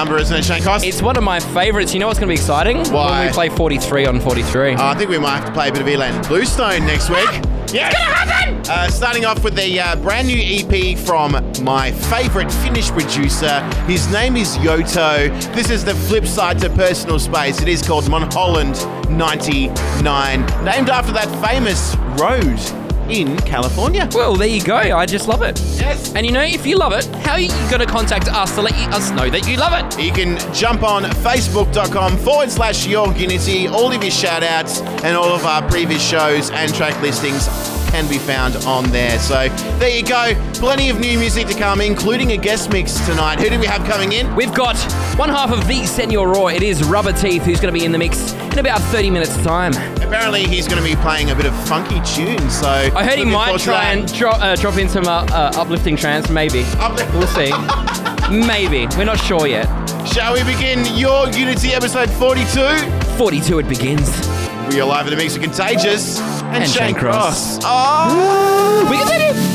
number, isn't it, Shane Cross? It's one of my favourites. You know what's going to be exciting? Why? When we play 43 on 43. Uh, I think we might have to play a bit of Ilan Bluestone next week. Yes. It's gonna happen! Uh, starting off with the uh, brand new EP from my favourite Finnish producer. His name is Yotto. This is the flip side to Personal Space. It is called Mulholland 99, named after that famous road in California. well, there you go. I just love it. Yes. And you know, if you love it, how are you going to contact us to let you, us know that you love it? You can jump on facebook.com forward slash your Unity. All of your shout outs and all of our previous shows and track listings can be found on there. So there you go. Plenty of new music to come, including a guest mix tonight. Who do we have coming in? We've got one half of the Senor Raw. It is Rubberteeth who's going to be in the mix in about 30 minutes' time. Apparently, he's going to be playing a bit of funky tunes. So I heard he might try and dro- uh, drop in some uh, uh, uplifting trance, maybe. We'll see. maybe. We're not sure yet. Shall we begin your Unity episode 42? 42 it begins. We are live in the mix of Contagious and, And Shane Shane Cross. Oh! We continue. Your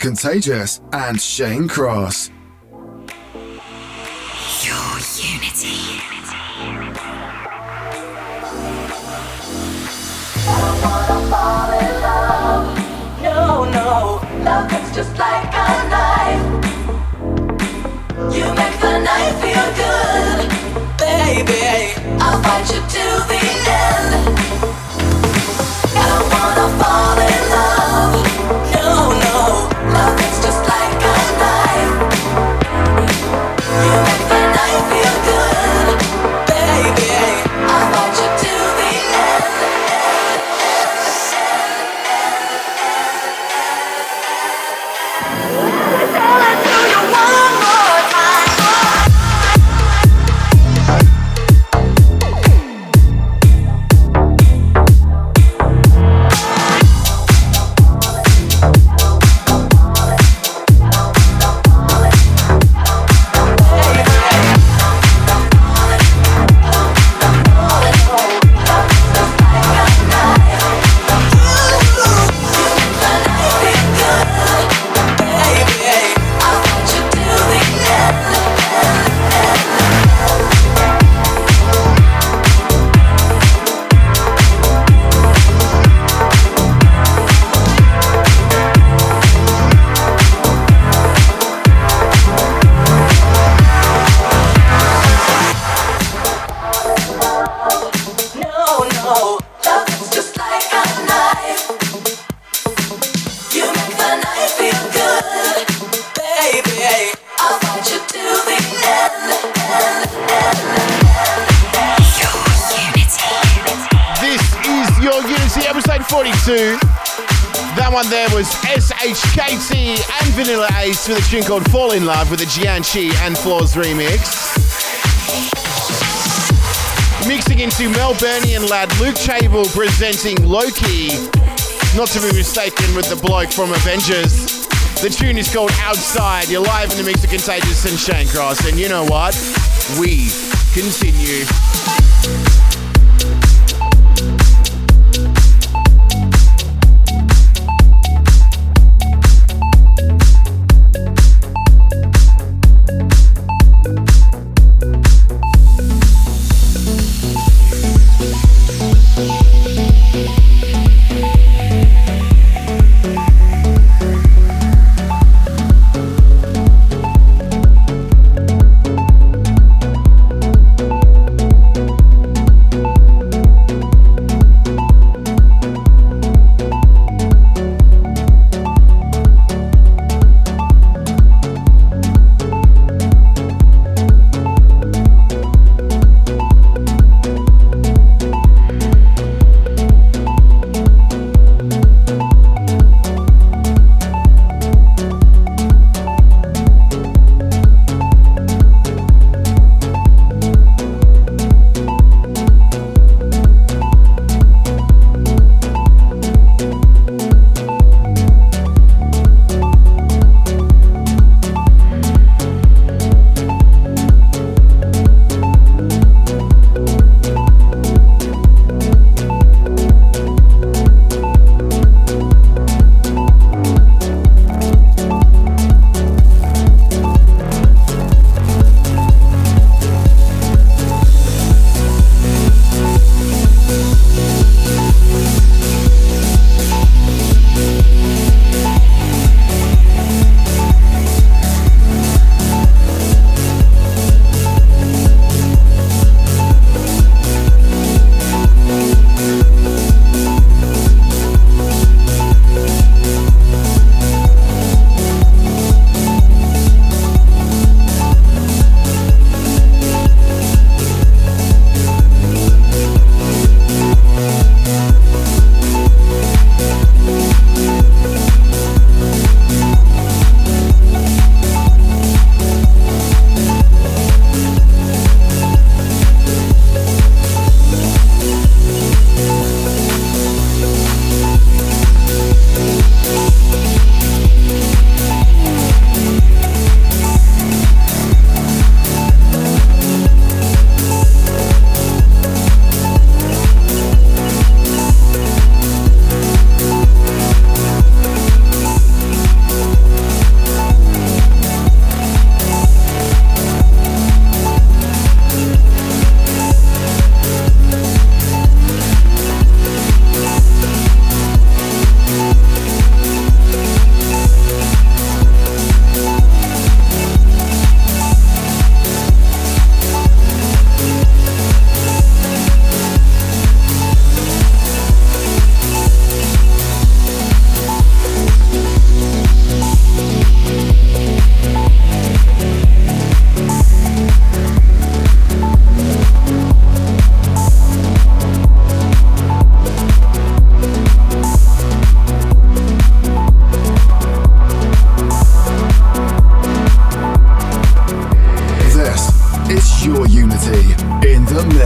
Contagious and Shane Cross. With the Giacca and Flores remix. Mixing into Mel Burney and lad Luke Chable presenting LOKII, not to be mistaken with the bloke from Avengers. The tune is called Outside. You're live in the mix of Contagious and Shane Cross, and you know what? We continue.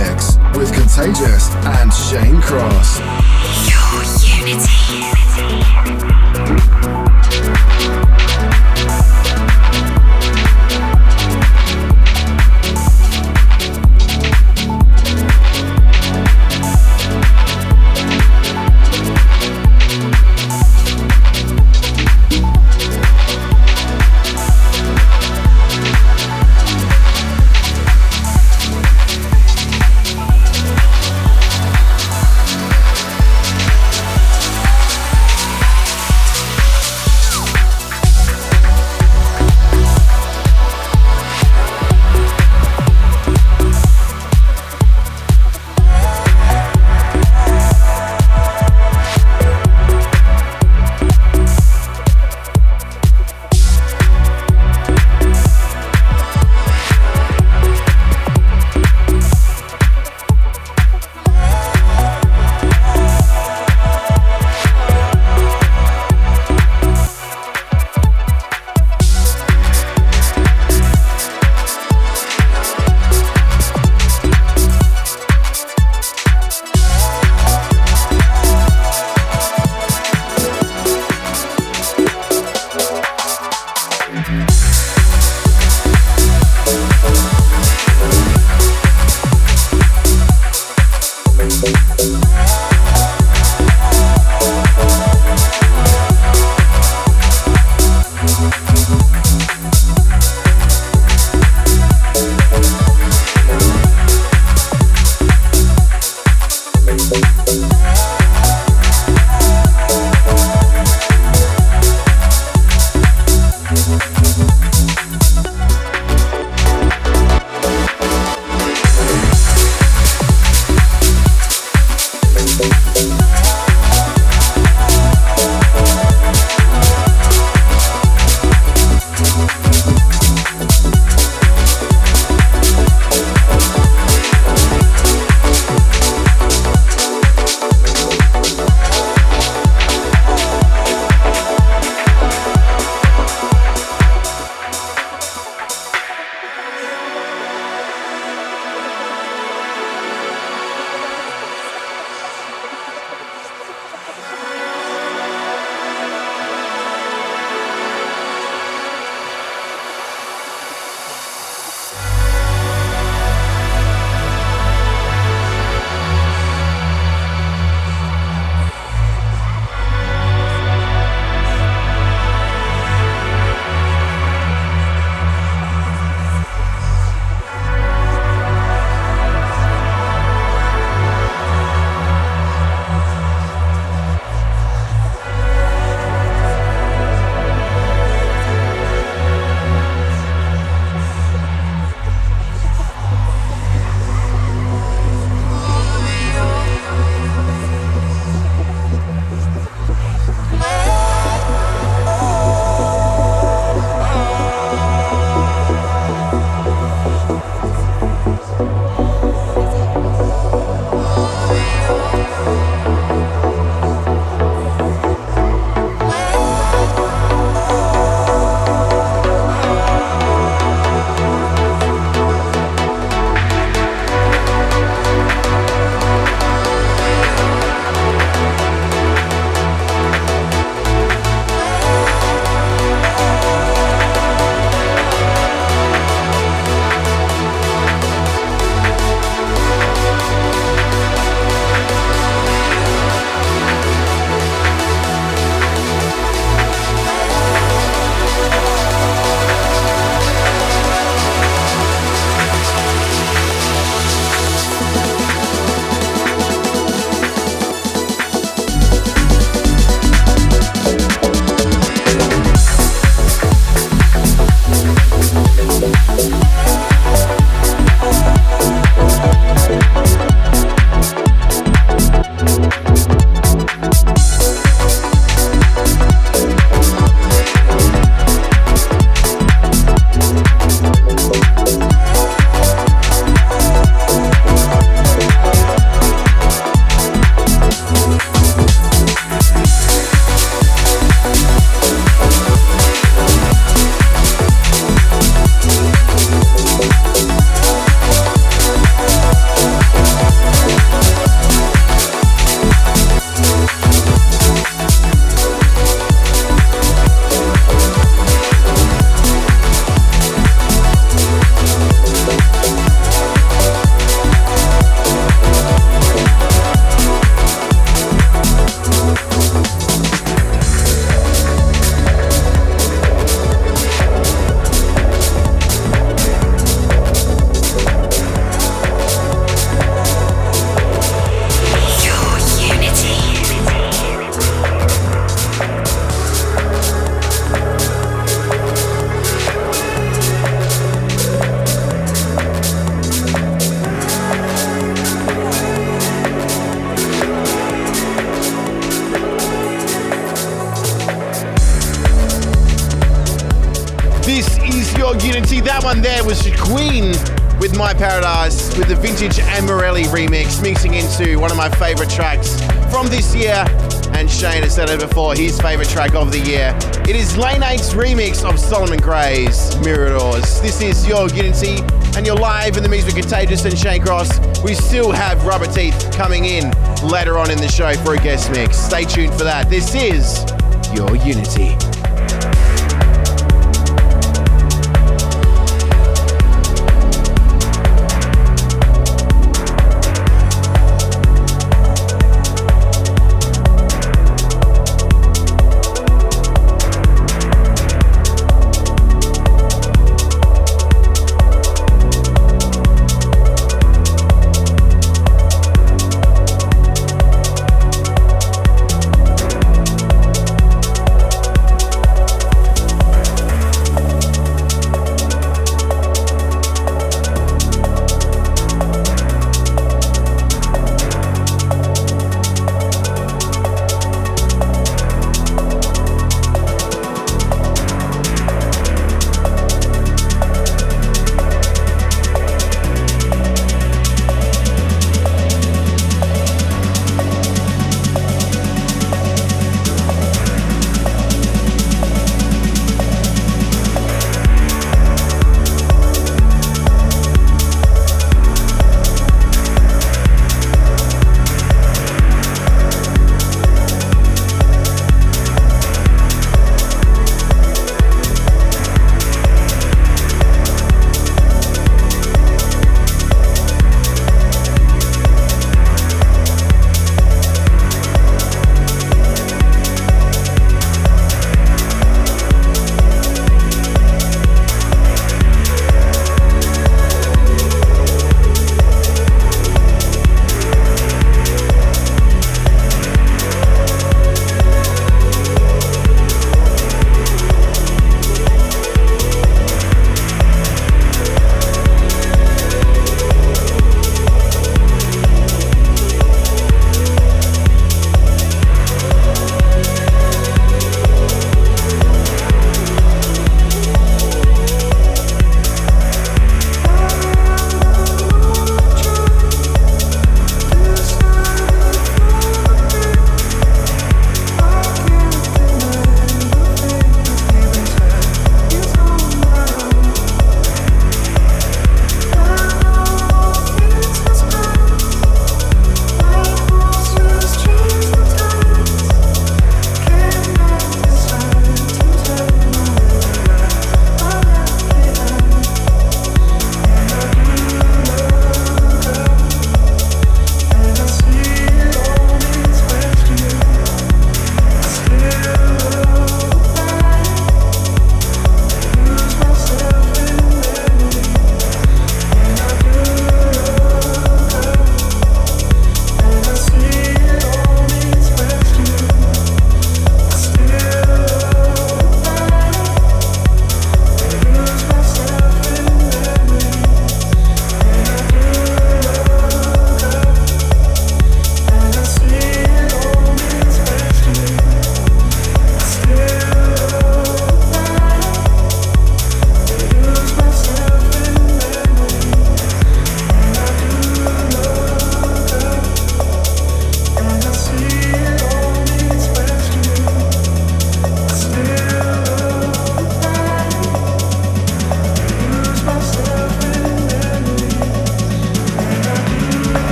mix with Contagious and Shane Cross. Your unity. Your Unity, and you're live in the with Contagious and Shane Cross. We still have Rubberteeth coming in later on in the show for a guest mix. Stay tuned for that. This is. Your unity.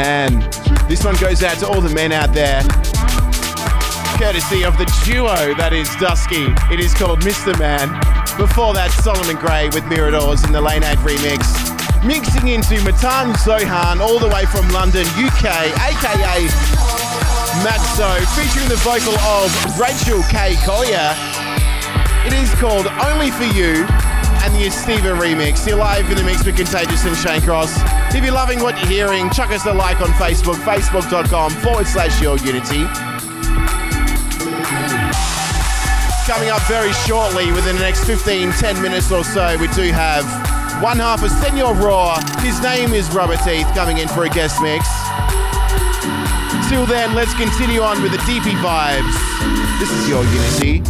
Man. This one goes out to all the men out there. Courtesy of the duo that is Dusky. It is called Mr. Man. Before that, Solomon Grey with Miradors in the Lane 8 remix. Mixing into Matan Zohar all the way from London, UK, aka Mat Zo, featuring the vocal of Rachel K. Collier. It is called Only For You and the Estiva remix. You're live in the mix with Contagious and Shane Cross. If you're loving what you're hearing, chuck us a like on Facebook, facebook.com forward slash your unity. Coming up very shortly, within the next 15, 10 minutes or so, we do have one half of Senor Raw. His name is Rubberteeth, coming in for a guest mix. Till then, let's continue on with the DP vibes. This is your unity.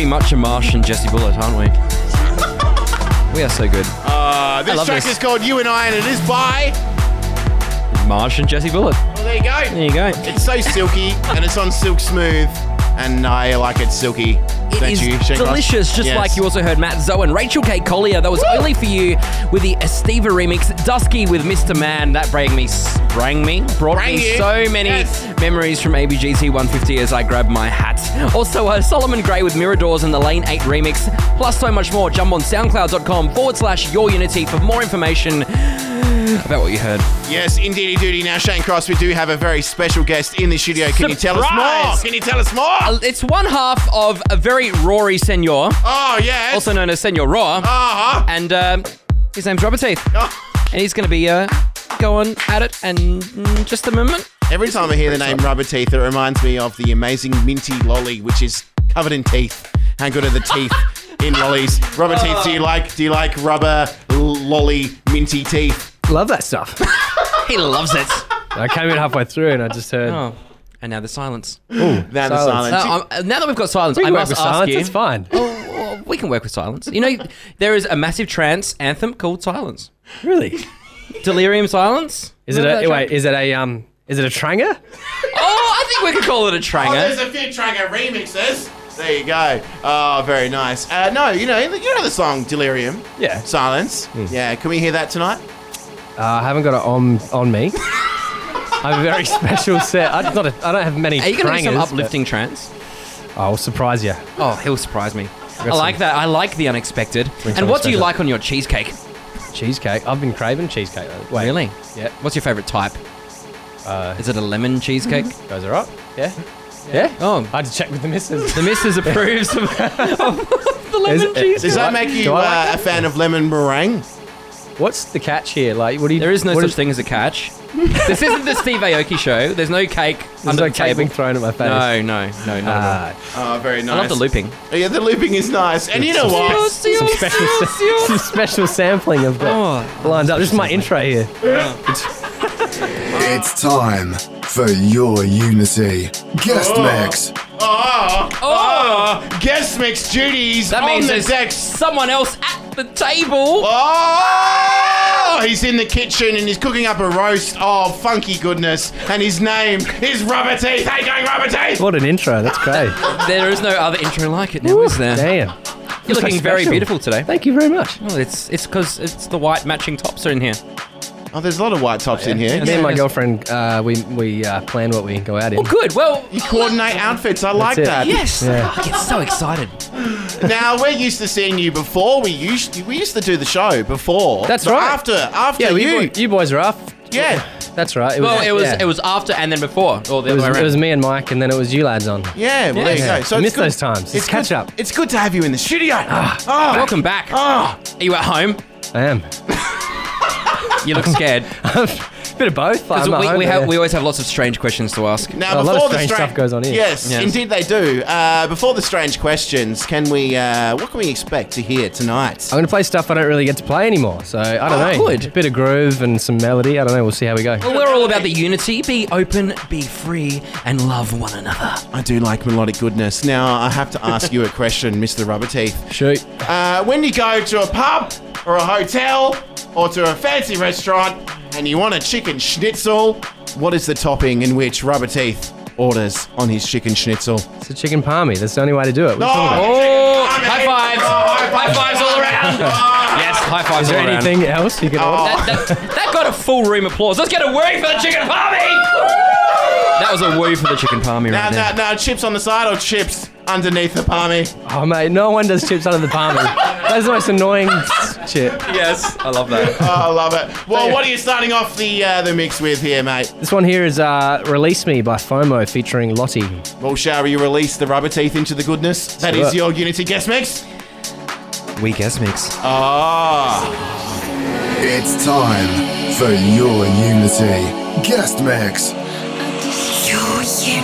Very much a Martian Jesse Bulitt, aren't we? we are so good. Uh, this track this. is called You and I, and it is by. Martian Jesse Bulitt. Well, there you go. There you go. It's so silky, and it's on Silk Smooth, and I like it silky. It is you, delicious, just Yes. like you also heard Mat Zo and Rachel K. Collier. That was only for you with the Estiva remix. Dusky with Mr. Man. That brought me, sprang me, brought Sprang me you. so many Yes. memories from ABGT 150 as I grabbed my hat. Also, uh, Solomon Grey with Miradors and the Lane 8 remix, plus so much more. Jump on soundcloud.com forward slash your unity for more information about what you heard. Yes, indeedy duty. Now, Shane Cross, we do have a very special guest in the studio. Can you tell us more? Can you tell us more? Uh, It's one half of a very Rory Senor, oh, yes. also known as Senor Raw. Uh-huh. and um, his name's Rubberteeth, Oh. and he's going to be uh, going at it. Mm, just a moment. Every time I hear the name Rubberteeth, it reminds me of the amazing minty lolly, which is covered in teeth. How good are the teeth in lollies? Rubber teeth. Do you like? Do you like rubber l- lolly minty teeth? Love that stuff. He loves it. I came in halfway through and I just heard. oh, and now the silence. Now the Silence. silence. Uh, um, now that we've got silence, we I can work must with ask silence. you. It's fine. Well, we can work with silence. You know, there is a massive trance anthem called Silence. Really? Delerium Silence. Is it Remember a that wait? track? Is it a um? Is it a tranger? Oh, I think we could call it a tranger. Oh, There's a few Tranger remixes. There you go. Oh, very nice. Uh, no, you know, you know the song Delerium. Yeah. Silence. Yeah. Can we hear that tonight? Uh, I haven't got it on on me. I have a very special set. I, not a, I don't have many Are you going to do some prangers, uplifting trance? I'll surprise you. Oh, he'll surprise me. I like that. I like the unexpected. And something what do you like on your cheesecake? Cheesecake. I've been craving cheesecake. lately. Wait, Really? Yeah. What's your favorite type? Uh, Is it a lemon cheesecake? goes all right. Yeah. Yeah. Oh, I had to check with the missus. the missus approves of, of the lemon Is cheesecake. Does that I- make you do I like uh, a fan of lemon meringue? What's the catch here? Like, what do you? There is no what such is- thing as a catch. this isn't the Steve Aoki show. There's no cake There's under no the cake table. being thrown at my face. No, no, no, no. Ah, Oh, very nice. I love the looping. Oh, yeah, the looping is nice. And you know what? some special, some special sampling I've got Oh, lined up. This is my intro here. It's time for your Unity guest oh. mix. Ah. Oh, oh, guest mix duties That on means the there's deck. someone else at the table. Oh, he's in the kitchen and he's cooking up a roast. Oh, funky goodness. And his name is Rubberteeth. Hey, going, Rubberteeth? What an intro. That's great. There is no other intro like it now, is there? Damn. You're so looking very beautiful today. Thank you very much. Well, it's it's because it's the white matching tops are in here. Oh, there's a lot of white tops in here. Me and my girlfriend, uh, we we uh, plan what we go out in. Well, good. Well, You coordinate outfits. I like it. that. yes. Yeah. I get so excited. Now we're used to seeing you before. We used we used to do the show before. That's But right. After after Yeah, well, you, you, boy- you boys are off. yeah, That's right. Well, it was yeah. it was after and then before, or the It was, other way it was me and Mike, and then it was you lads on. yeah. Well, there you Yeah. go. So I it's miss good- those times. It's catch good, up. It's good to have you in the studio. oh, Welcome back. oh. Are you at home? I am. You look scared. A bit of both. Because I'm at we, home, we, have, yeah. we always have lots of strange questions to ask. Now, A lot before of the strange stra- stuff goes on here. Yes, Yes. indeed they do. Uh, before the strange questions, can we? Uh, what can we expect to hear tonight? I'm going to play stuff I don't really get to play anymore. So I don't Oh, know. good. A bit of groove and some melody. I don't know. We'll see how we go. Well, we're all about the unity. Be open, be free, and love one another. I do like melodic goodness. Now, I have to ask you a question, Mr. Rubberteeth. Shoot. Uh, when you go to a pub or a hotel or to a fancy restaurant and you want a chicken schnitzel, what is the topping in which Rubberteeth orders on his chicken schnitzel? It's a chicken palmy. That's the only way to do it. What are you talking about? Oh, high fives. Oh, High fives all around. Oh. yes, high fives Is there all around. anything else you can oh. order? That, that, that got a full room applause. Let's get a word for the chicken palmy. That was a woo for the chicken palmy Now, right now, there. now, chips on the side or chips underneath the palmy? Oh, mate, no one does chips under the palmy. That's the most annoying chip. Yes, I love that. Oh, I love it. Well, what are you starting off the uh, the mix with here, mate? This one here is uh, Release Me by Foamo featuring Lotti. Well, shall we release the rubber teeth into the goodness? That Sure. is your Unity guest mix. We guess mix. Ah, It's time for your Unity guest mix. Your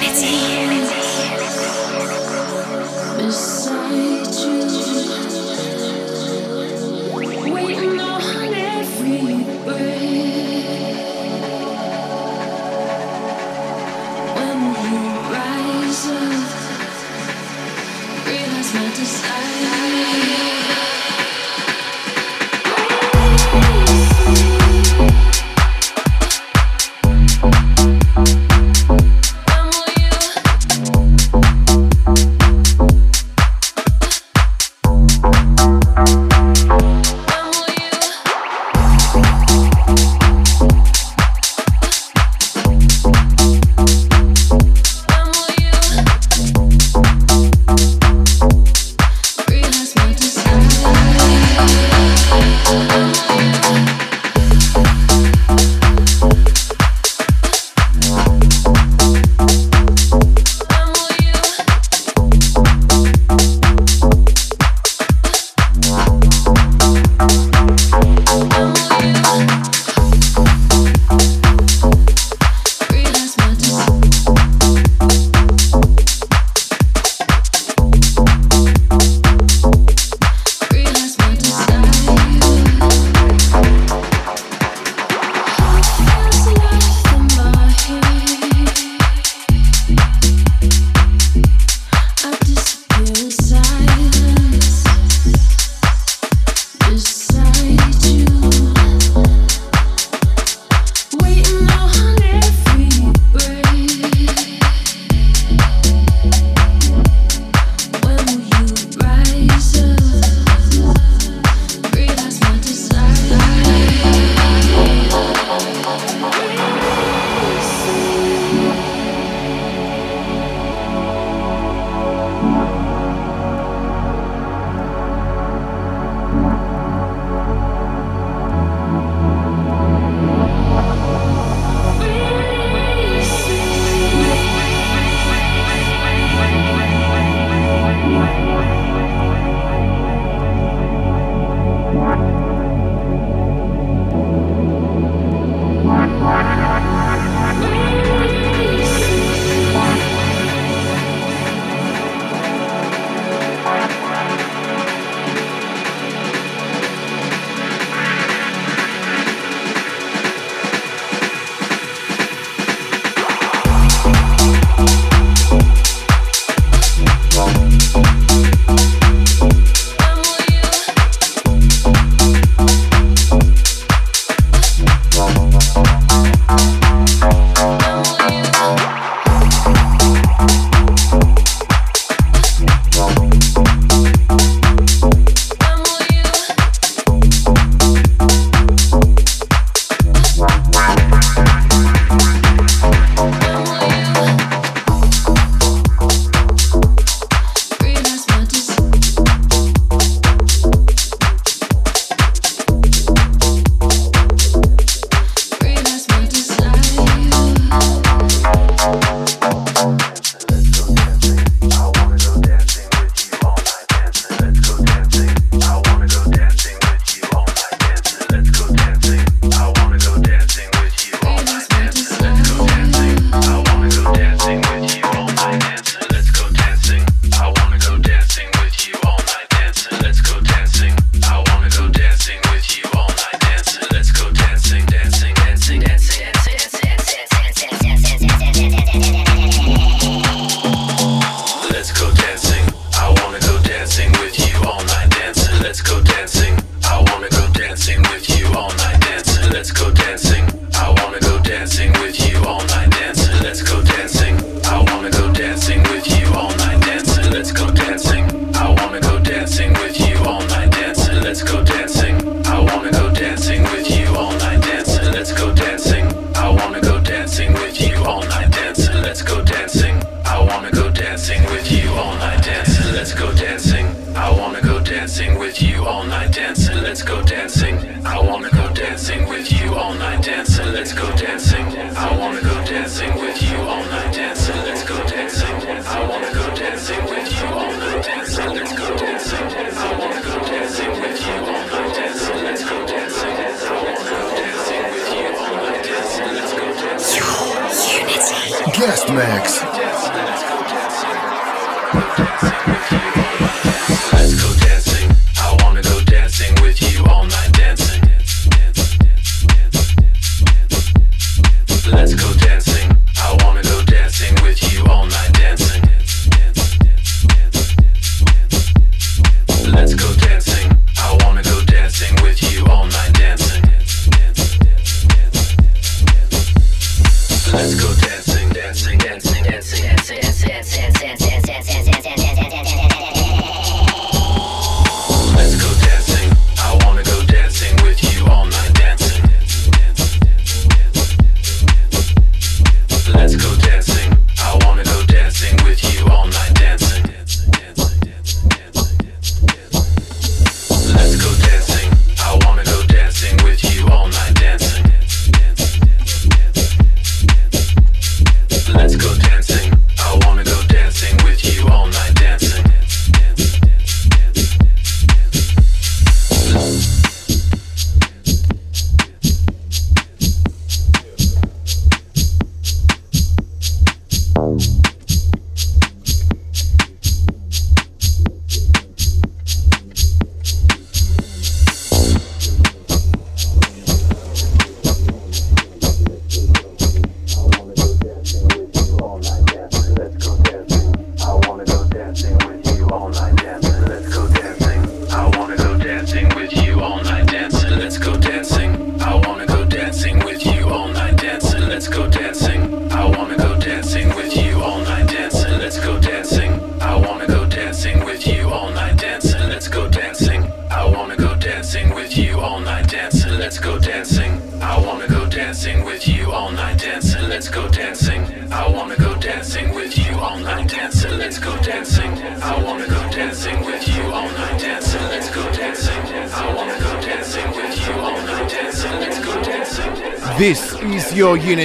let's go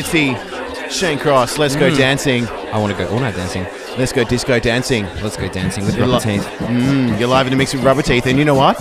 Shane Cross, let's go mm. dancing. I want to go all night dancing. Let's go disco dancing. Let's go dancing with You're, rubber teeth. Mm, you're live in the mix with Rubberteeth, and you know what?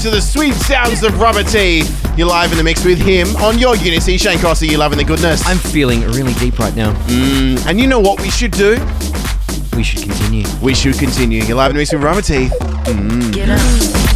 to the sweet sounds of Rubber T. You're live in the mix with him on your Unity. Shane Crossy. you're loving the goodness. I'm feeling really deep right now. Mm, and you know what we should do? We should continue. We should continue. You're live in the mix with Rubber T. Mm.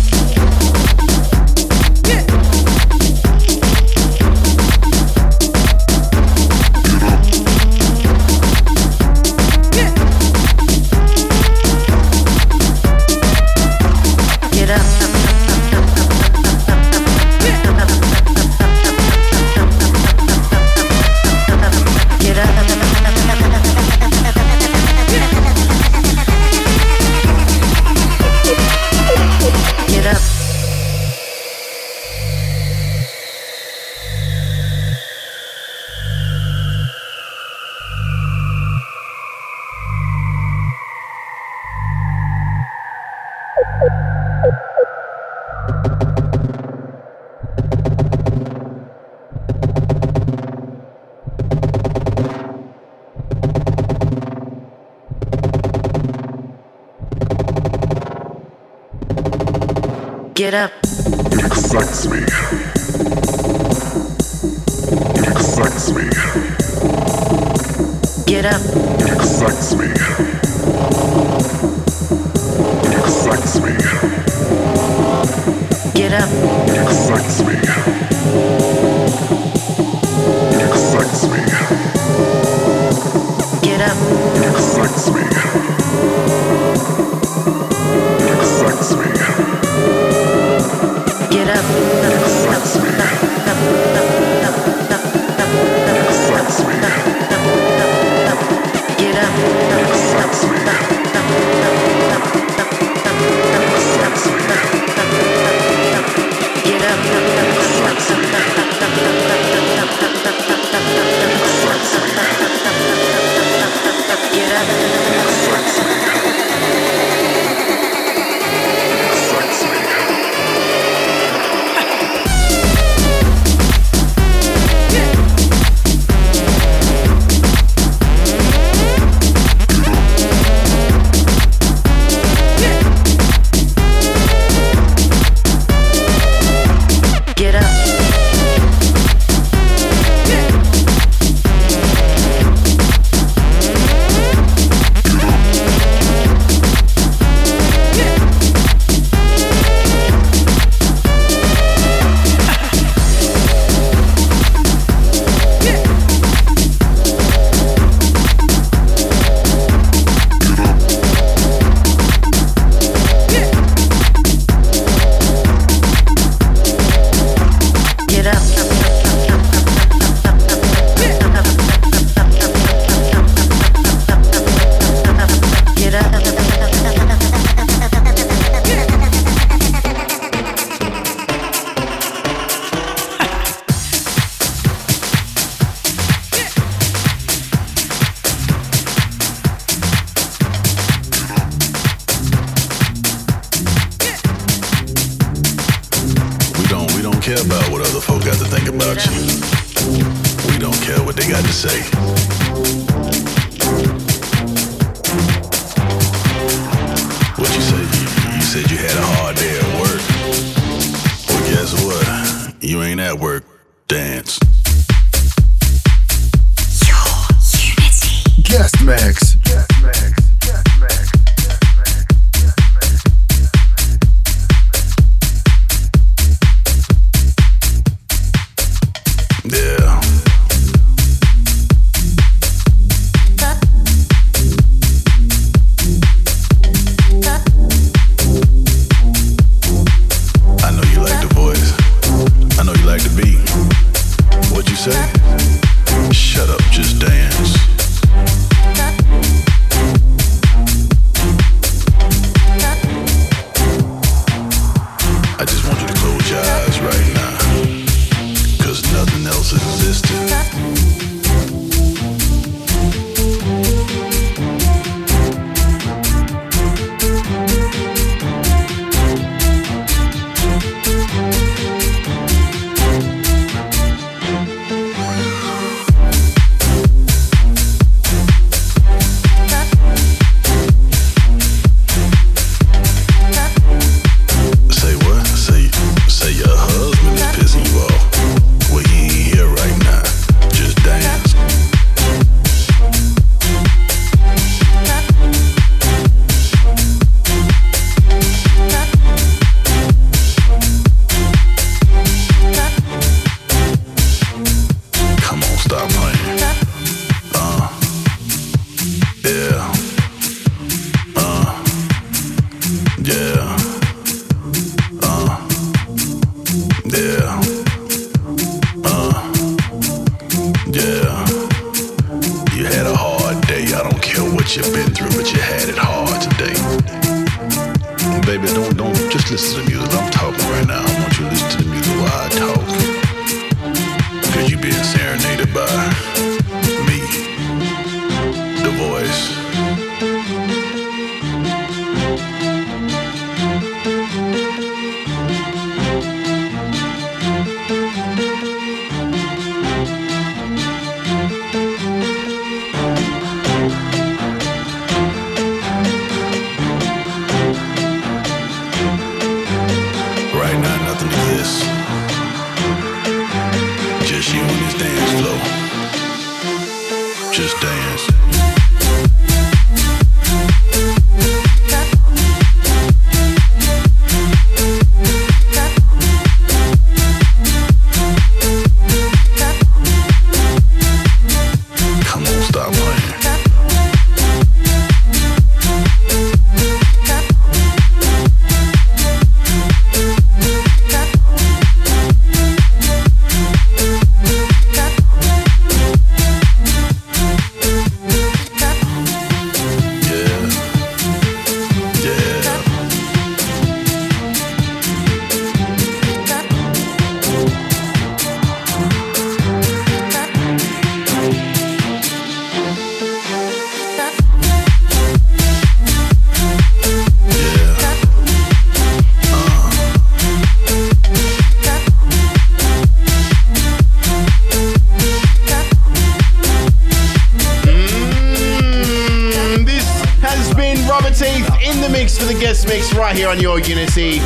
On your Unity.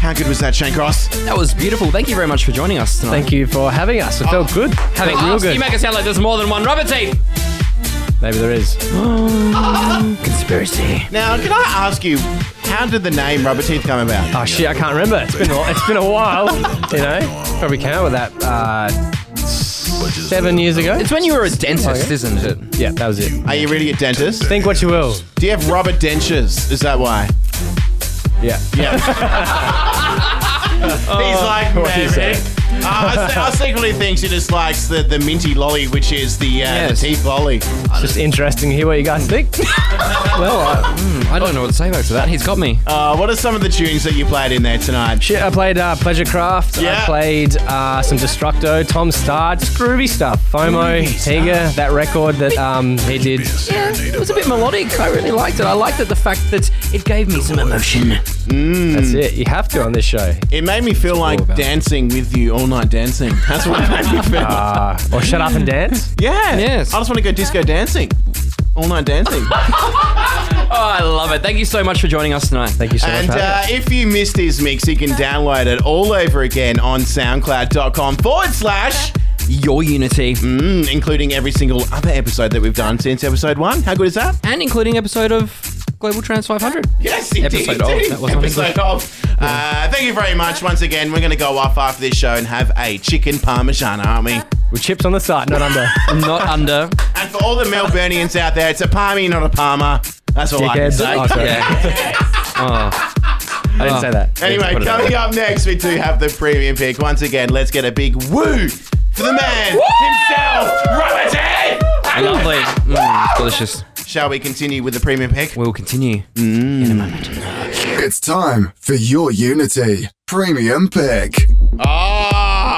How good was that, Shane Cross? That was beautiful. Thank you very much for joining us tonight. Thank you for having us. It felt good. Having Felt real good. you make it sound like there's more than one Rubberteeth. Maybe there is. Conspiracy. Now, can I ask you, how did the name Rubberteeth come about? Oh shit, I can't remember. It's been a, it's been a while. You know, probably came out with that uh, seven years ago. It's when you were a dentist, Okay. isn't it? Yeah, that was it. Are you really a dentist? Think what you will. Do you have rubber dentures? Is that why? Yeah. Yeah. He's like, what do you maybe. say? Uh, I, se- I secretly think she just likes the, the minty lolly, which is the, uh, Yes. the teeth lolly. It's just interesting to hear what you guys think. Well, I, mm, I don't know what to say back to that. He's got me. Uh, what are some of the tunes that you played in there tonight? Shit, I played uh, Pleasure Craft. Yeah. I played uh, some Destructo, Tom Staar, just groovy stuff. Foamo, Tiga, that record that um, he did. Yeah, it was a bit melodic. I really liked it. I liked it, the fact that it gave me some emotion. That's it. You have to on this show. It made me feel like about it. dancing with you all night dancing. That's what it made me feel. Uh, or shut up and dance. yeah. Yes. I just want to go disco dancing. All night dancing. Oh, I love it. Thank you so much for joining us tonight. Thank you so And much. for uh, if you missed his mix, you can download it all over again on soundcloud.com forward slash, Your Unity. mm, including every single other episode that we've done since episode one. How good is that? And including episode of Global Trans 500. Yes, indeed. Episode of. That wasn't Episode of. Uh, thank you very much. Once again, we're going to go off after this show and have a chicken parmesan, aren't we? With chips on the side, not under. Not under. And for all the Melburnians out there, it's a palmy, not a palmer. That's all I can say. Oh. Yeah. oh. I didn't say that. Anyway, coming up next, we do have the premium pick. Once again, let's get a big woo for the man himself, Robert A. Lovely. Mm, delicious. Shall we continue with the premium pick? We'll continue in a moment. It's time for your Unity Premium Pick. Ah,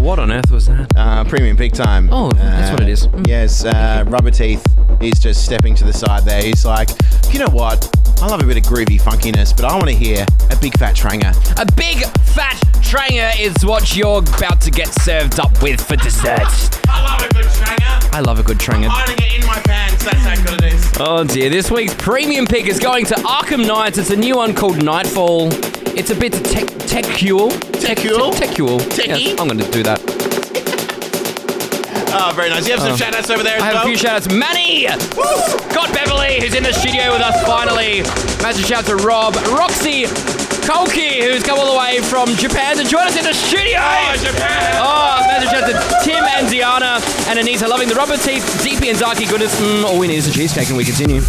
What on earth was that? uh, premium pick time. Oh, that's what it is. Mm. Yes, uh, Rubberteeth is just stepping to the side there. He's like, you know what? I love a bit of groovy funkiness, but I want to hear a big fat tranger. A big fat tranger is what you're about to get served up with for dessert. I love a good tranger. I love a good tranger. I'm hiding it in my pants. That's how good it is. Oh dear, this week's premium pick is going to Arkham Knights. It's a new one called Knightfall. It's a bit tech techual. Techual? Tech, techual. Techie? Yes, I'm going to do that. Oh, very nice. You have some shout outs over there as I have well? a few shout outs. Manny! Scott Beverly, who's in the studio with us finally. Massive shout out to Rob. Roxy Kolki, who's come all the way from Japan to join us in the studio. Oh, Japan. Oh, massive shout out to Tim and Ziana and Anita loving the Rubberteeth, DP and Zaki goodness. Mm, all we need is a cheesecake and we continue.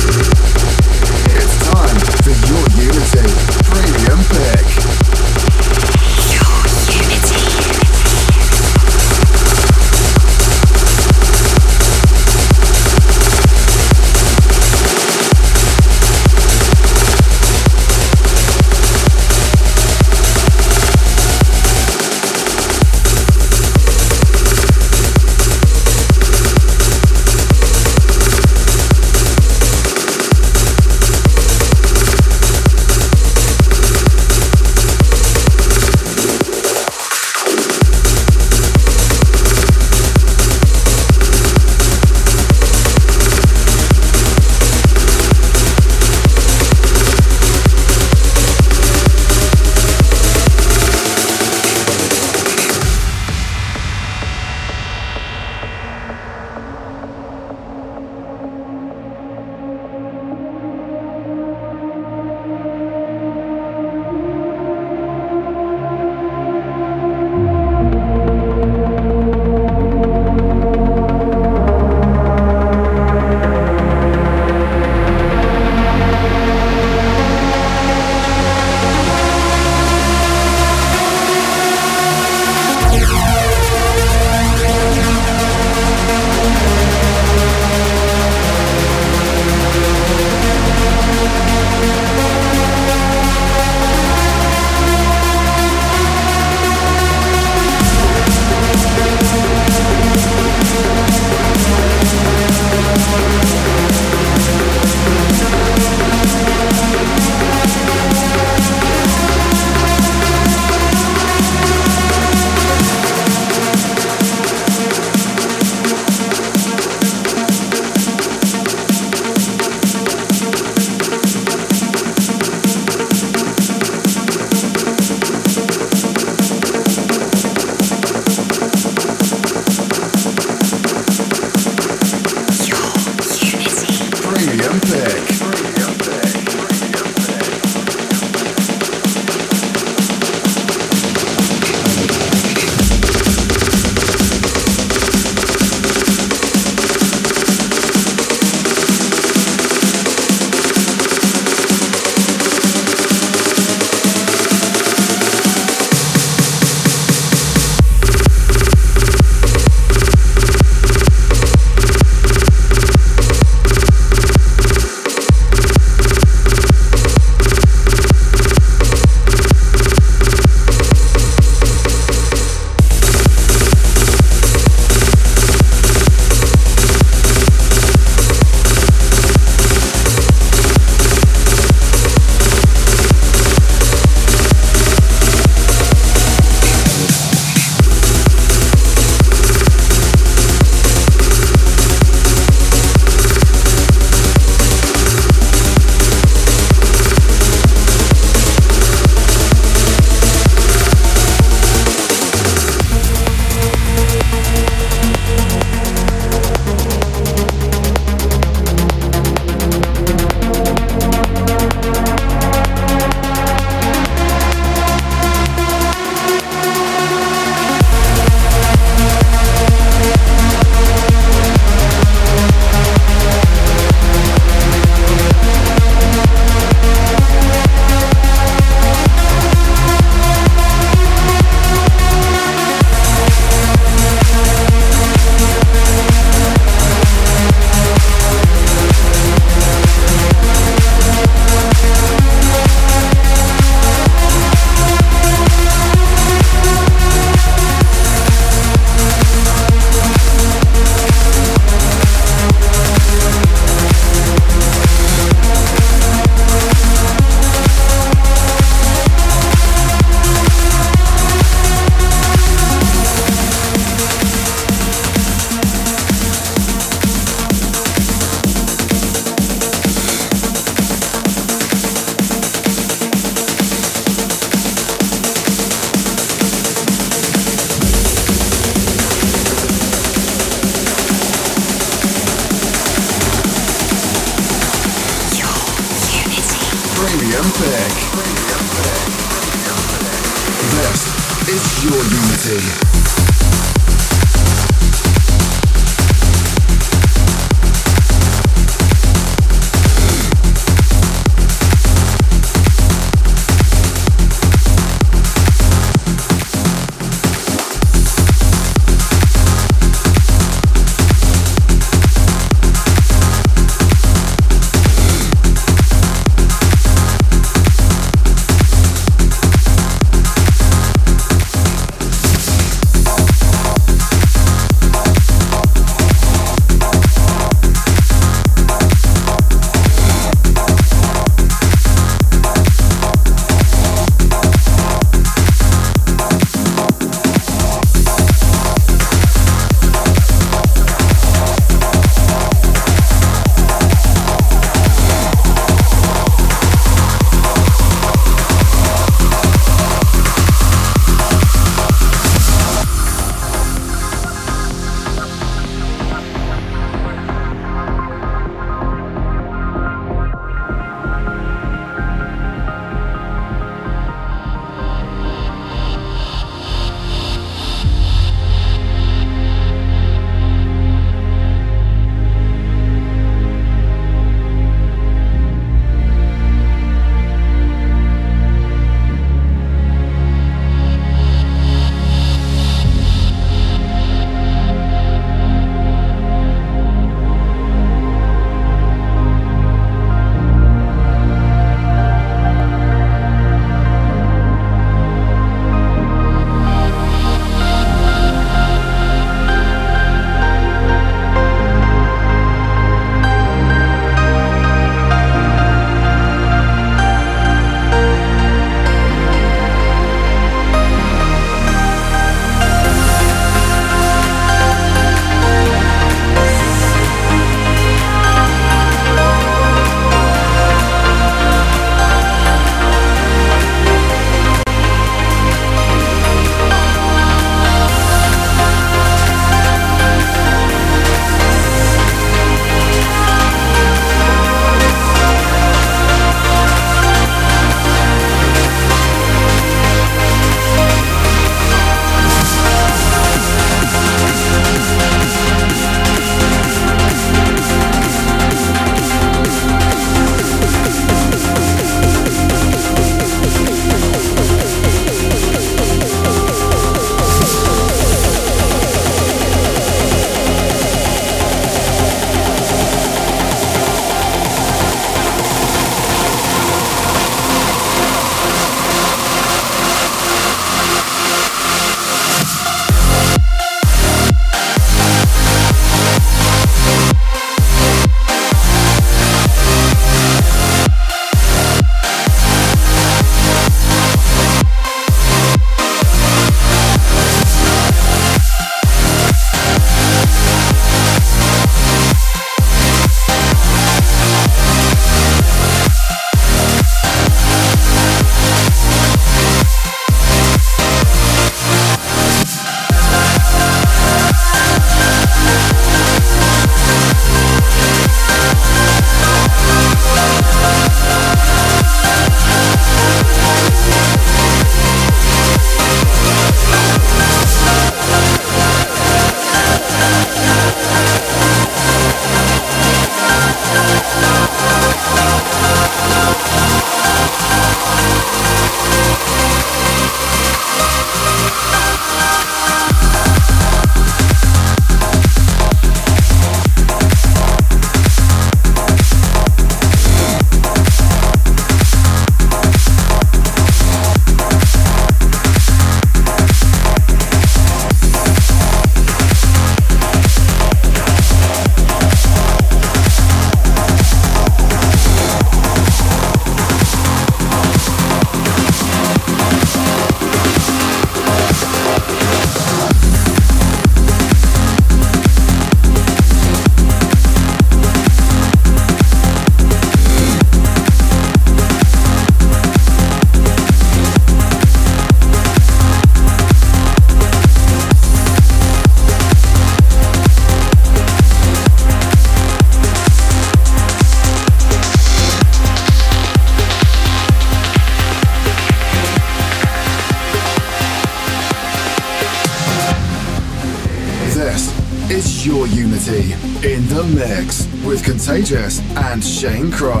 And Shane Cross.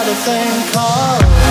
About a thing called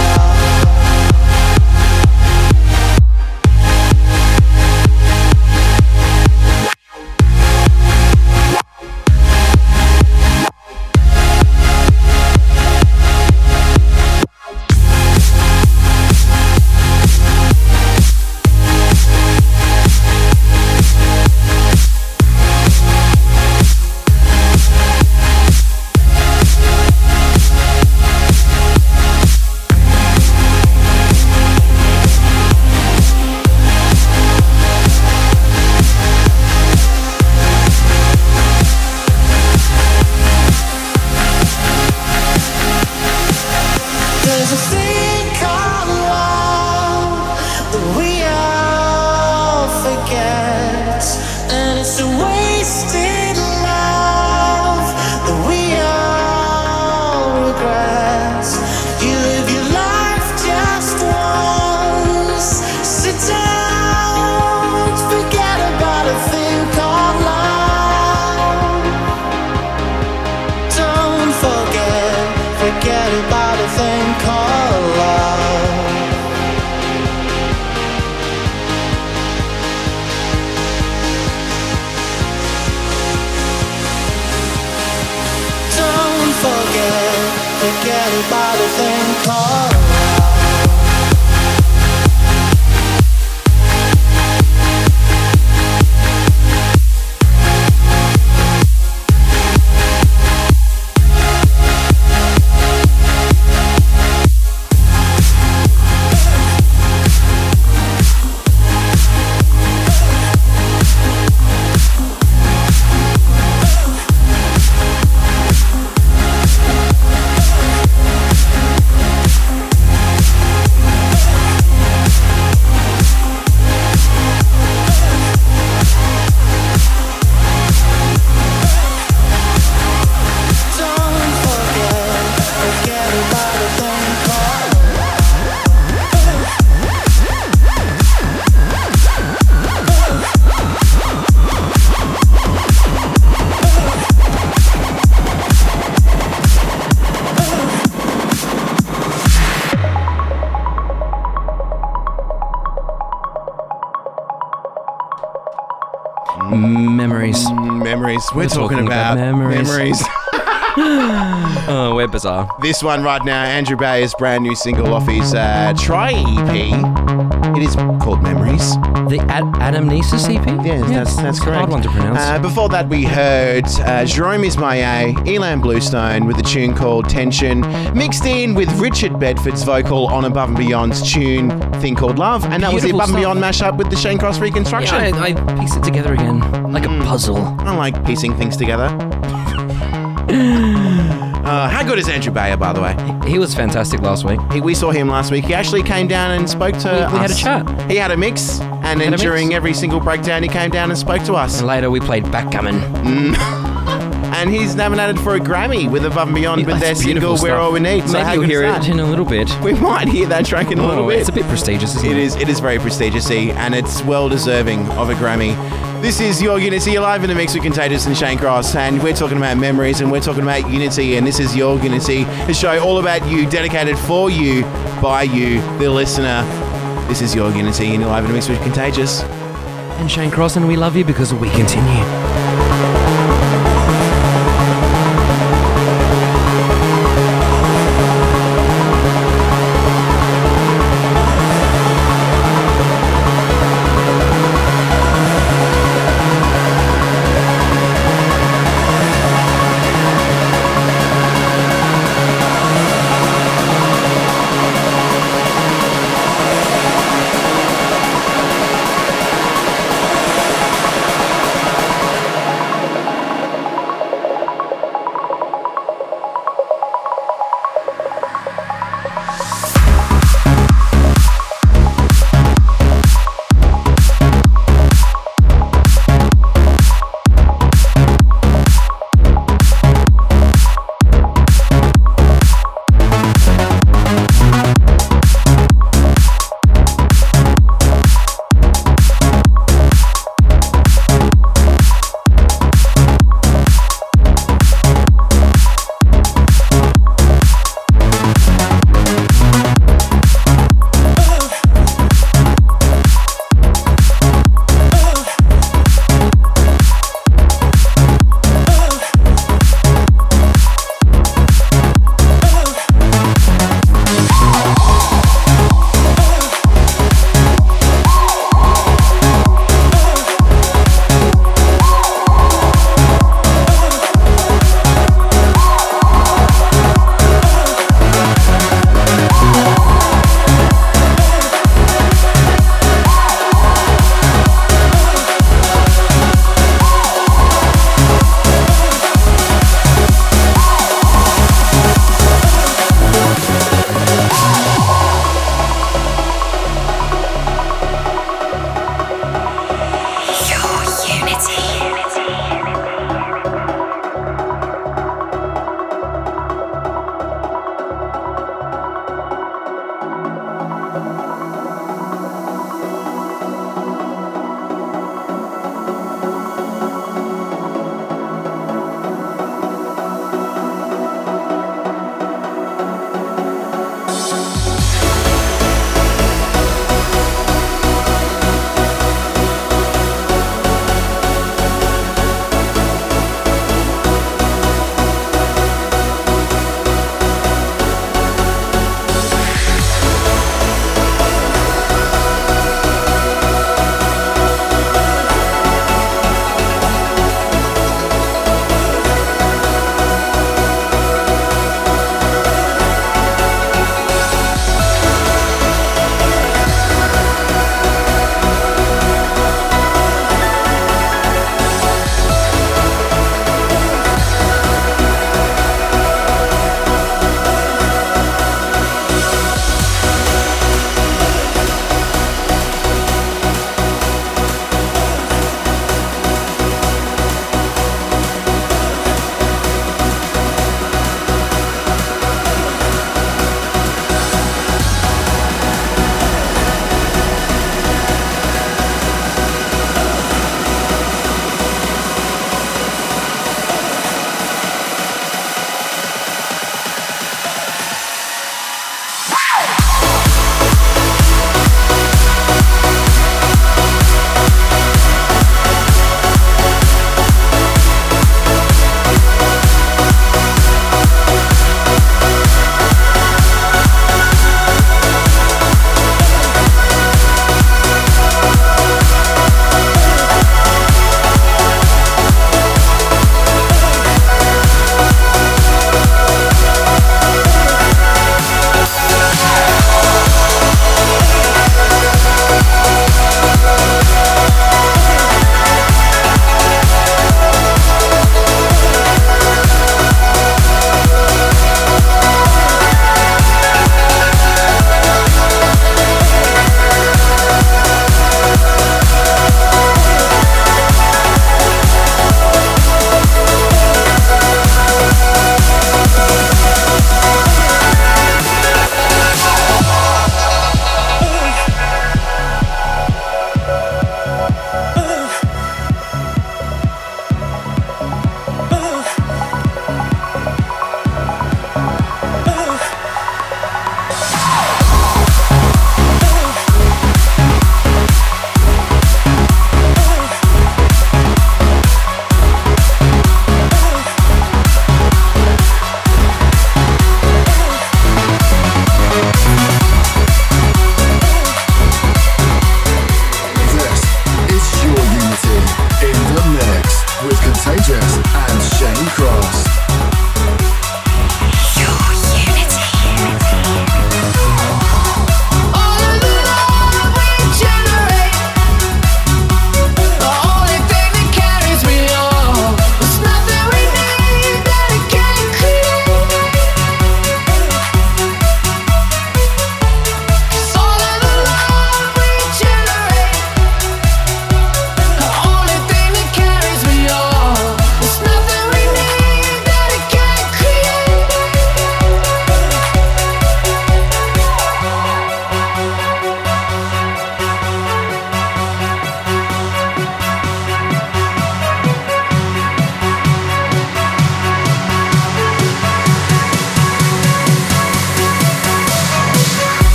bizarre. this one right now, Andrew Bayer's brand new single off his uh, Try EP. It is called Memories. The Ad- Adamnesis EP? Yeah, that's, that's it's correct. hard one to pronounce. Uh, before that, we heard uh, Jerome Isma-Ae, Ilan Bluestone with a tune called Tension, mixed in with Richard Bedford's vocal on Above and Beyond's tune, thing called Love. And that was the Beautiful Above and Beyond mashup with the Shane Cross Reconstruction. yeah, I, I pieced it together again, like a puzzle. I like piecing things together. How good is Andrew Bayer, by the way? He was fantastic last week. He, we saw him last week. He actually came down and spoke to We- us. we had a chat. He had a mix, and then Had a mix. during every single breakdown, he came down and spoke to us. And later we played backgammon. Mm. and he's nominated for a Grammy with Above and Beyond with their That's beautiful single "We're stuff. All We Need." So Maybe how you'll good hear is it in a little bit. We might hear that track in a little Oh, bit. It's a bit prestigious, isn't It it? is. It is very prestigious, and it's well deserving of a Grammy. This is your Unity. You're live in the mix with Contagious and Shane Cross, and we're talking about memories, and we're talking about Unity, and this is your Unity, a show all about you, dedicated for you, by you, the listener. This is your Unity, you're live in the mix with Contagious. And Shane Cross, and we love you because we continue.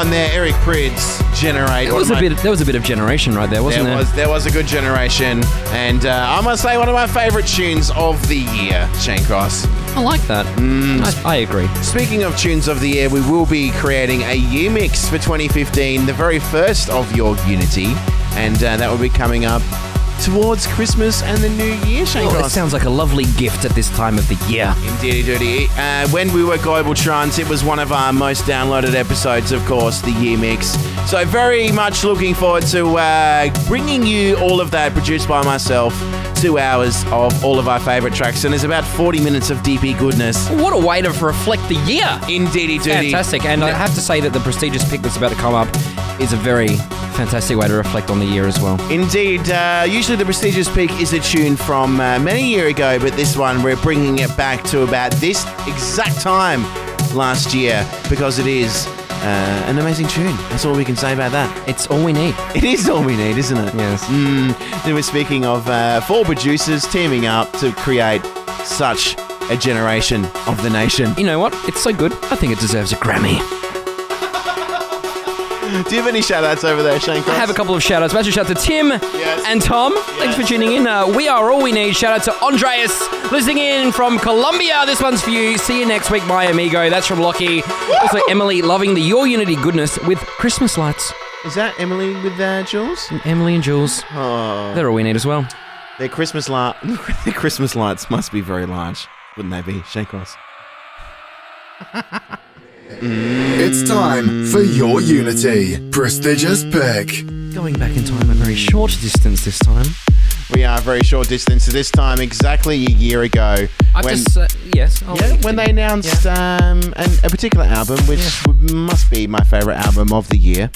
One there, Eric Prydz, Generate. There was a my- bit. There was a bit of generation right there, wasn't there there? was there was a good generation, and uh, I must say one of my favourite tunes of the year, Shane Cross. I like that. I, I agree. Speaking of tunes of the year, we will be creating a year mix for 2015, the very first of your Unity, and uh, that will be coming up towards Christmas and the New Year, Shane Oh, Cross. sounds like a lovely gift at this time of the year. Indeed, dirty. Uh, when we were Global Trance, it was one of our most downloaded episodes, of course, the year mix. So, very much looking forward to uh, bringing you all of that produced by myself. Two hours of all of our favourite tracks, and there's about 40 minutes of DP goodness. What a way to reflect the year. Indeedy dirty. Fantastic. And I have to say that the prestigious pick that's about to come up is a very fantastic way to reflect on the year as well. Indeed. Uh, usually, the prestigious peak is a tune from uh, many year ago, but this one we're bringing it back to about this exact time last year because it is uh, an amazing tune. That's all we can say about that. It's all we need. It is all we need, isn't it? Yes. Mm, then we're speaking of uh, four producers teaming up to create such a generation of the nation. You know what? It's so good. I think it deserves a Grammy. Do you have any shout outs over there, Shane? Cross? I have a couple of shout outs. Special shout out to Tim and Tom. Thanks for tuning in. Uh, we are all we need. Shout out to Andreas listening in from Colombia. This one's for you. See you next week, my amigo. That's from Lockie. Also, Emily loving the Your Unity goodness with Christmas lights. Is that Emily with uh, Jules? Emily and Jules. Oh, They're all we need as well. their Christmas light, their Christmas lights must be very large, wouldn't they be, Shane Cross? It's time for your Unity prestigious pick. Going back in time a very short distance this time. We are a very short distance to this time, exactly a year ago. I've when, just, uh, yes. I'll- yeah, when they announced um, an, a particular album, which w- must be my favourite album of the year.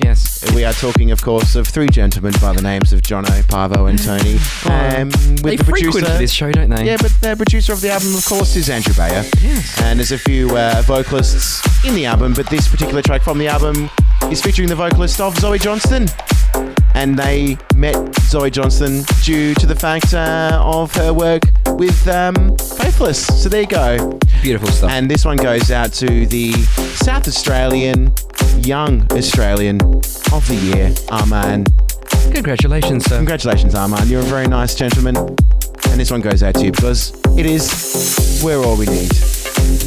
Yes. We are talking, of course, of three gentlemen by the names of Jono, Paavo, and Tony. Um, with They the producer, this show, don't they? Yeah, but the producer of the album, of course, is Andrew Bayer. Yes. And there's a few uh, vocalists in the album, but this particular track from the album is featuring the vocalist of Zoe Johnston. And they met Zoe Johnston due to the fact uh, of her work with um, Faithless. So there you go. Beautiful stuff. And this one goes out to the South Australian, young Australian of the year, Arman. Congratulations, sir. Congratulations, Arman. You're a very nice gentleman. And this one goes out to you because it is We're All We Need.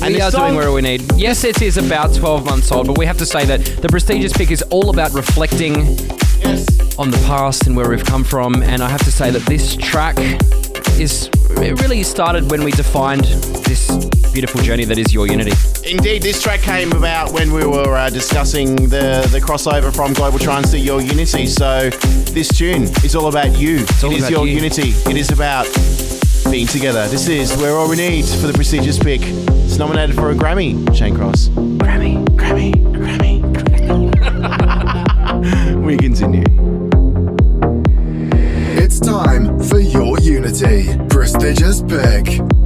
And we are song- doing where we need. Yes, it is about 12 months old, but we have to say that the prestigious pick is all about reflecting on the past and where we've come from. And I have to say that this track is it really started when we defined this beautiful journey that is your unity. Indeed, this track came about when we were uh, discussing the, the crossover from Global Trance to Your Unity. So this tune is all about you. all it is about your you. unity. It is about being together. This is We're All We Need for the prestigious pick. It's nominated for a Grammy, Shane Cross. Grammy, Grammy, Grammy. we continue. It's time for your Unity prestigious pick.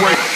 wait.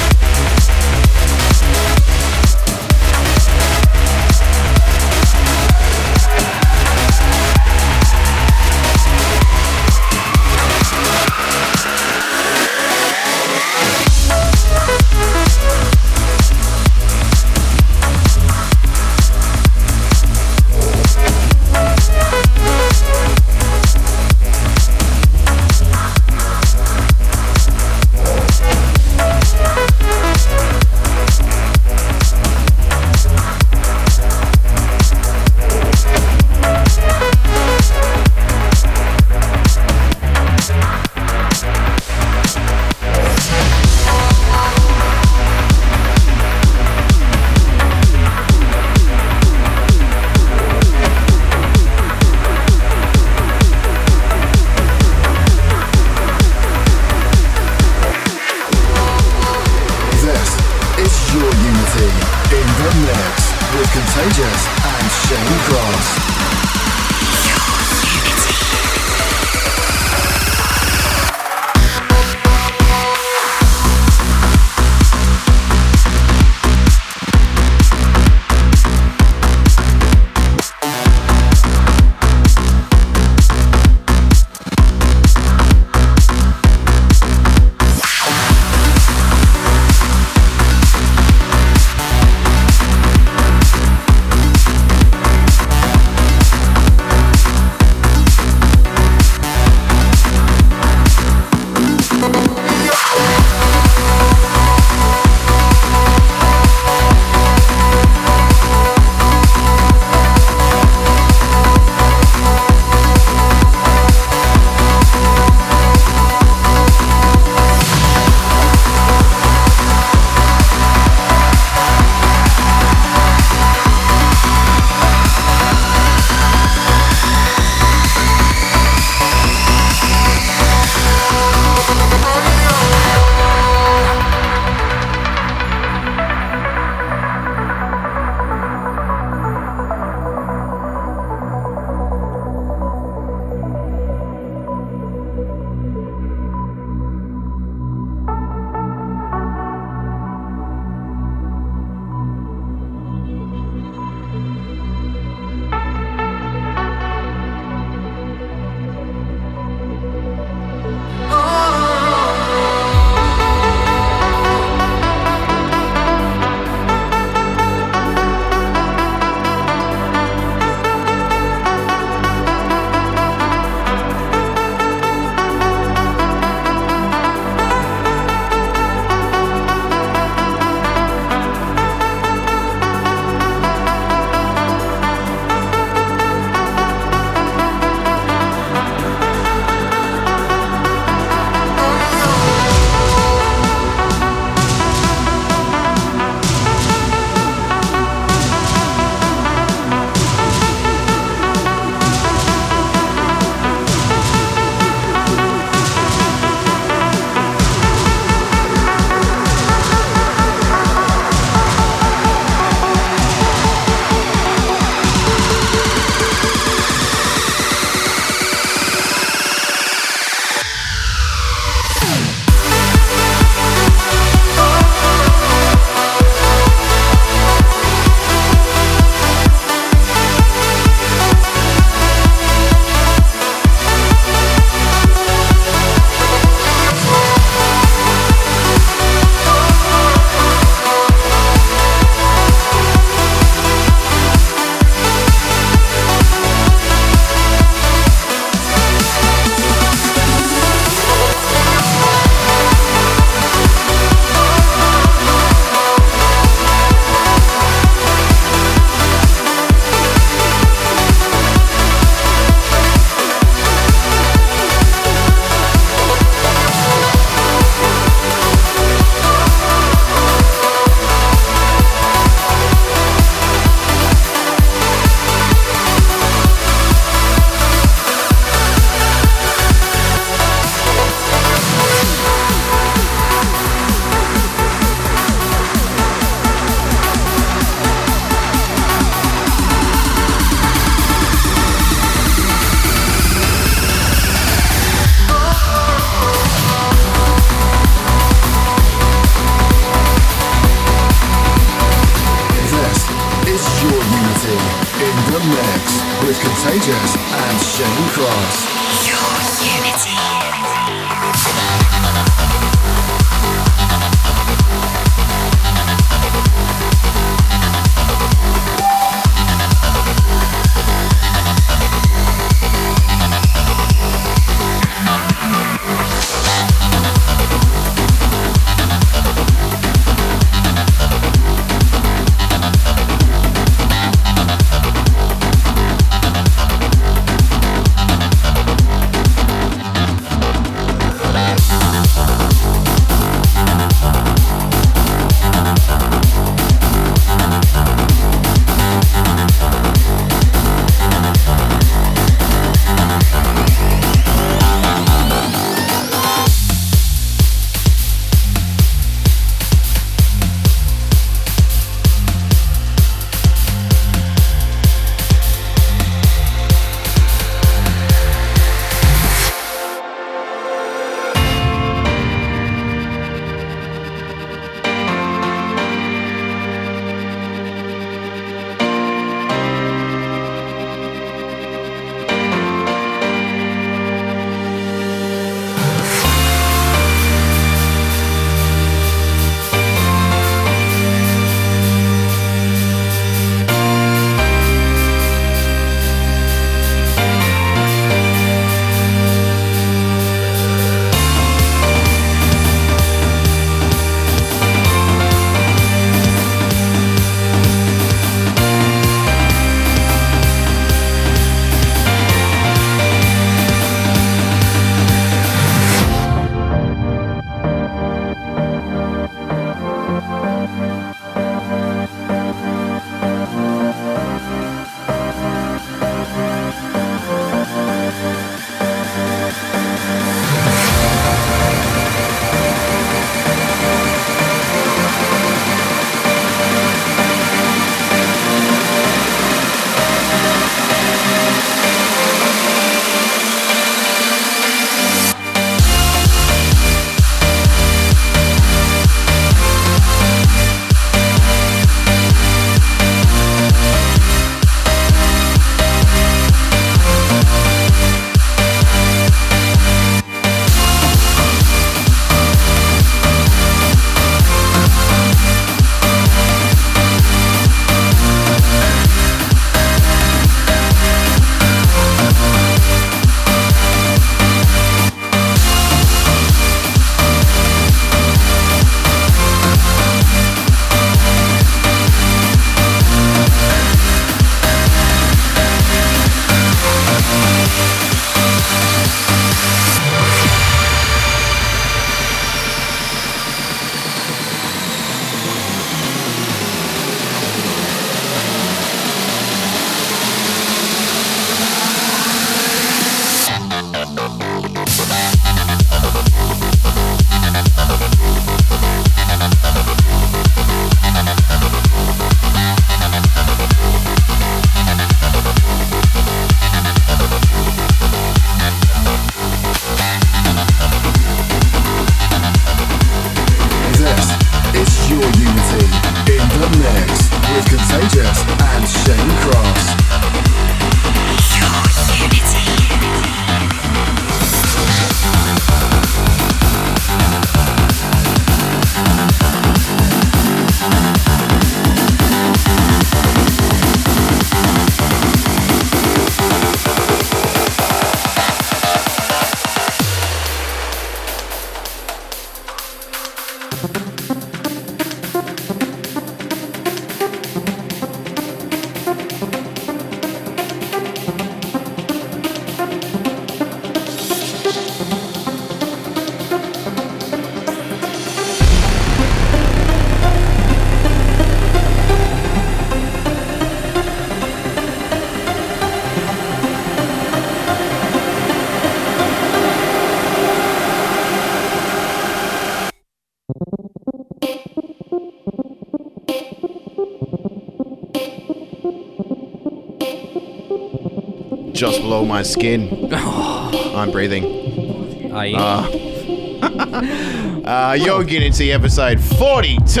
Just below my skin. I'm breathing. Are you? Uh, you're getting to episode 42,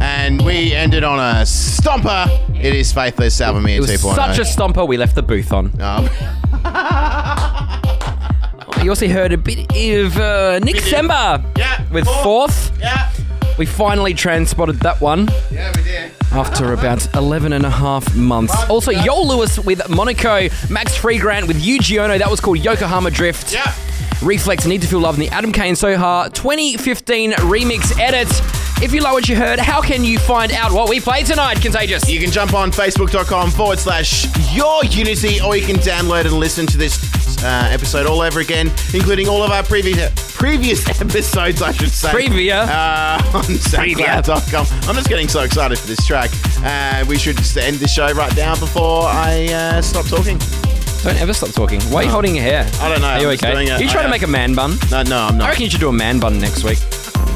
and we ended on a stomper. It is Faithless Album Year it was 2.0. such a stomper. We left the booth on. Um, You also heard a bit of uh, Nick Sember yeah, with Forth. Yeah, We finally transpotted that one yeah, we did. After about 11 and a half months. Also, Yoel Lewis with Monaco, Max Freegrant with Yuji Ono. That was called Yokohama Drift. Yeah. Reflekt, Need to Feel Love, and the Adam Kane Soha 2015 remix edit. If you like what you heard, how can you find out what we played tonight, Contagious? You can jump on facebook.com forward slash your unity, or you can download and listen to this uh, episode all over again, including all of our previous previous episodes, I should say. Previa. Uh, on soundcloud.com. I'm just getting so excited for this track. Uh, we should just end the show right now before I uh, stop talking. Don't ever stop talking. Why are you holding your hair? I don't know. Are you I'm okay? doing it. you trying to make a man bun? No, no, I'm not. I reckon you should do a man bun next week.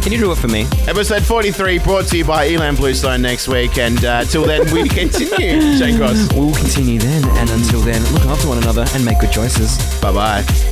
Can you do it for me? Episode 43 brought to you by Ilan Bluestone next week. And uh, till then, we continue. Shane Cross. We'll continue then, and until then, look after one another and make good choices. Bye bye.